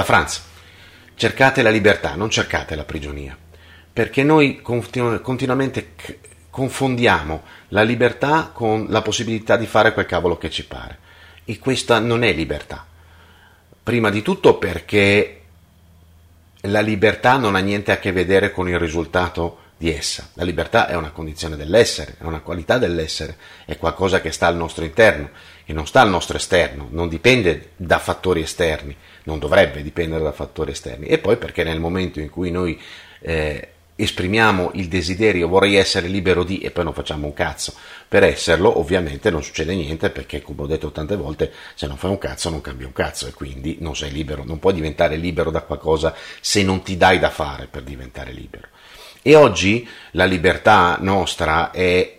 da Franz. Cercate la libertà, non cercate la prigionia, perché noi continu- continuamente c- confondiamo la libertà con la possibilità di fare quel cavolo che ci pare. E questa non è libertà. Prima di tutto perché la libertà non ha niente a che vedere con il risultato di essa. La libertà è una condizione dell'essere, è una qualità dell'essere, è qualcosa che sta al nostro interno e non sta al nostro esterno, non dipende da fattori esterni, non dovrebbe dipendere da fattori esterni. E poi perché nel momento in cui noi eh, esprimiamo il desiderio vorrei essere libero di e poi non facciamo un cazzo per esserlo ovviamente non succede niente perché come ho detto tante volte se non fai un cazzo non cambia un cazzo e quindi non sei libero non puoi diventare libero da qualcosa se non ti dai da fare per diventare libero e oggi la libertà nostra è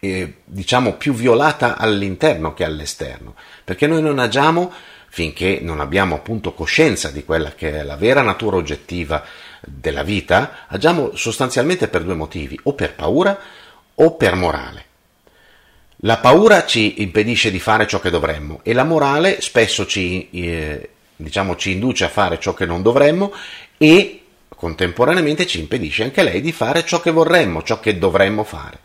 è, diciamo più violata all'interno che all'esterno perché noi non agiamo finché non abbiamo appunto coscienza di quella che è la vera natura oggettiva della vita, agiamo sostanzialmente per due motivi, o per paura o per morale. La paura ci impedisce di fare ciò che dovremmo e la morale spesso ci, eh, diciamo, ci induce a fare ciò che non dovremmo e contemporaneamente ci impedisce anche lei di fare ciò che vorremmo, ciò che dovremmo fare.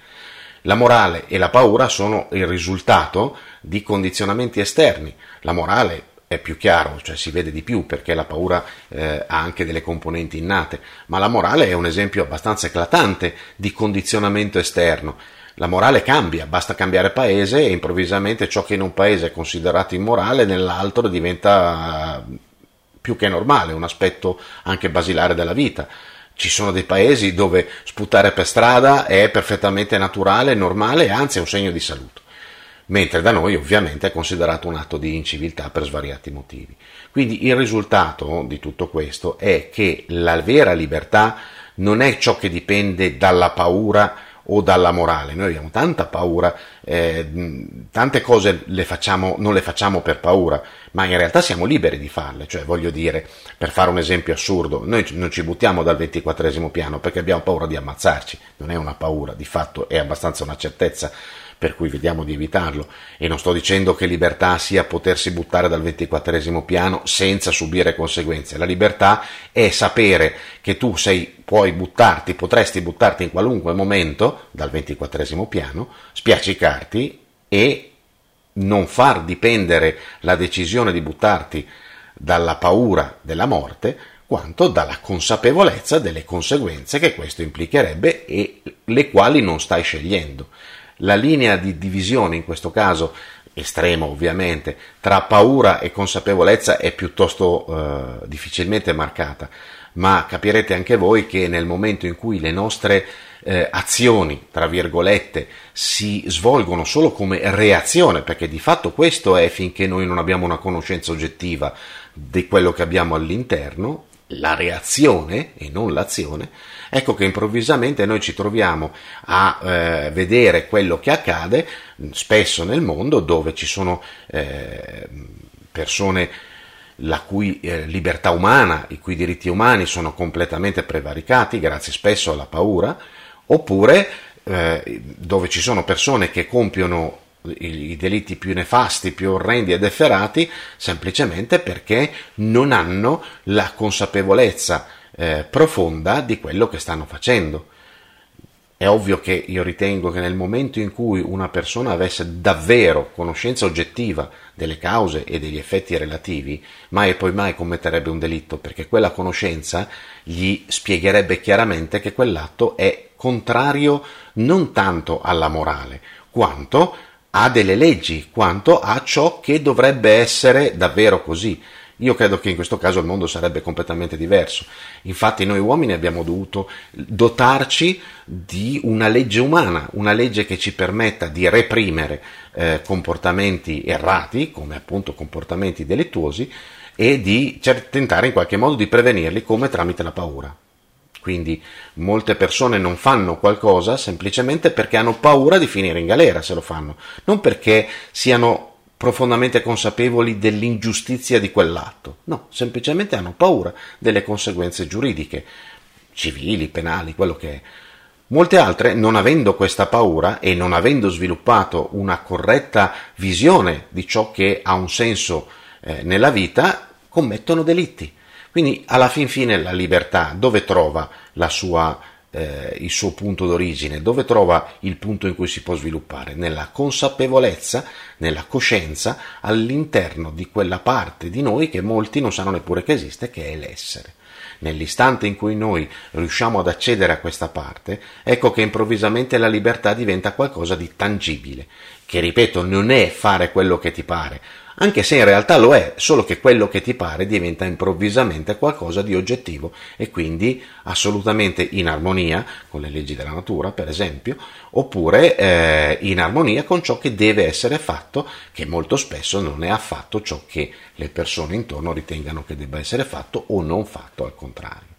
La morale e la paura sono il risultato di condizionamenti esterni. La morale è più chiaro, cioè si vede di più perché la paura eh, ha anche delle componenti innate, ma la morale è un esempio abbastanza eclatante di condizionamento esterno. La morale cambia, basta cambiare paese e improvvisamente ciò che in un paese è considerato immorale nell'altro diventa più che normale, un aspetto anche basilare della vita. Ci sono dei paesi dove sputare per strada è perfettamente naturale, normale anzi è un segno di salute mentre da noi ovviamente è considerato un atto di inciviltà per svariati motivi. Quindi il risultato di tutto questo è che la vera libertà non è ciò che dipende dalla paura o dalla morale. Noi abbiamo tanta paura, eh, tante cose le facciamo, non le facciamo per paura, ma in realtà siamo liberi di farle. Cioè, voglio dire, per fare un esempio assurdo, noi non ci buttiamo dal ventiquattresimo piano perché abbiamo paura di ammazzarci, non è una paura, di fatto è abbastanza una certezza per cui vediamo di evitarlo. E non sto dicendo che libertà sia potersi buttare dal ventiquattresimo piano senza subire conseguenze. La libertà è sapere che tu sei, puoi buttarti, potresti buttarti in qualunque momento dal ventiquattresimo piano, spiaccicarti e non far dipendere la decisione di buttarti dalla paura della morte, quanto dalla consapevolezza delle conseguenze che questo implicherebbe e le quali non stai scegliendo la linea di divisione, in questo caso estremo ovviamente, tra paura e consapevolezza è piuttosto eh, difficilmente marcata, ma capirete anche voi che nel momento in cui le nostre eh, azioni, tra virgolette, si svolgono solo come reazione, perché di fatto questo è finché noi non abbiamo una conoscenza oggettiva di quello che abbiamo all'interno, la reazione e non l'azione, ecco che improvvisamente noi ci troviamo a eh, vedere quello che accade spesso nel mondo dove ci sono eh, persone la cui eh, libertà umana, i cui diritti umani sono completamente prevaricati grazie spesso alla paura, oppure eh, dove ci sono persone che compiono i delitti più nefasti, più orrendi ed efferati, semplicemente perché non hanno la consapevolezza eh, profonda di quello che stanno facendo. È ovvio che io ritengo che nel momento in cui una persona avesse davvero conoscenza oggettiva delle cause e degli effetti relativi, mai e poi mai commetterebbe un delitto, perché quella conoscenza gli spiegherebbe chiaramente che quell'atto è contrario non tanto alla morale, quanto a delle leggi, quanto a ciò che dovrebbe essere davvero così. Io credo che in questo caso il mondo sarebbe completamente diverso. Infatti noi uomini abbiamo dovuto dotarci di una legge umana, una legge che ci permetta di reprimere eh, comportamenti errati, come appunto comportamenti delittuosi, e di tentare in qualche modo di prevenirli come tramite la paura. Quindi molte persone non fanno qualcosa semplicemente perché hanno paura di finire in galera se lo fanno, non perché siano profondamente consapevoli dell'ingiustizia di quell'atto. No, semplicemente hanno paura delle conseguenze giuridiche, civili, penali, quello che è. Molte altre, non avendo questa paura e non avendo sviluppato una corretta visione di ciò che ha un senso eh, nella vita, commettono delitti. Quindi alla fin fine la libertà dove trova sua, eh, il suo punto d'origine, dove trova il punto in cui si può sviluppare? Nella consapevolezza, nella coscienza all'interno di quella parte di noi che molti non sanno neppure che esiste, che è l'essere nell'istante in cui noi riusciamo ad accedere a questa parte, ecco che improvvisamente la libertà diventa qualcosa di tangibile, che ripeto non è fare quello che ti pare, anche se in realtà lo è, solo che quello che ti pare diventa improvvisamente qualcosa di oggettivo e quindi assolutamente in armonia con le leggi della natura, per esempio, oppure eh, in armonia con ciò che deve essere fatto, che molto spesso non è affatto ciò che le persone intorno ritengano che debba essere fatto o non fatto al contrario.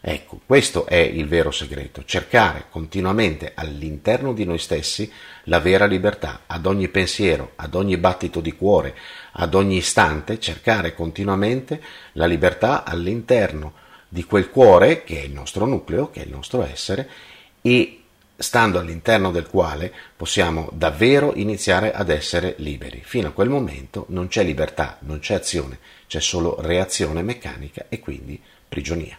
Ecco, questo è il vero segreto, cercare continuamente all'interno di noi stessi la vera libertà, ad ogni pensiero, ad ogni battito di cuore, ad ogni istante, cercare continuamente la libertà all'interno di quel cuore che è il nostro nucleo, che è il nostro essere, e stando all'interno del quale possiamo davvero iniziare ad essere liberi. Fino a quel momento non c'è libertà, non c'è azione, c'è solo reazione meccanica e quindi prigionia.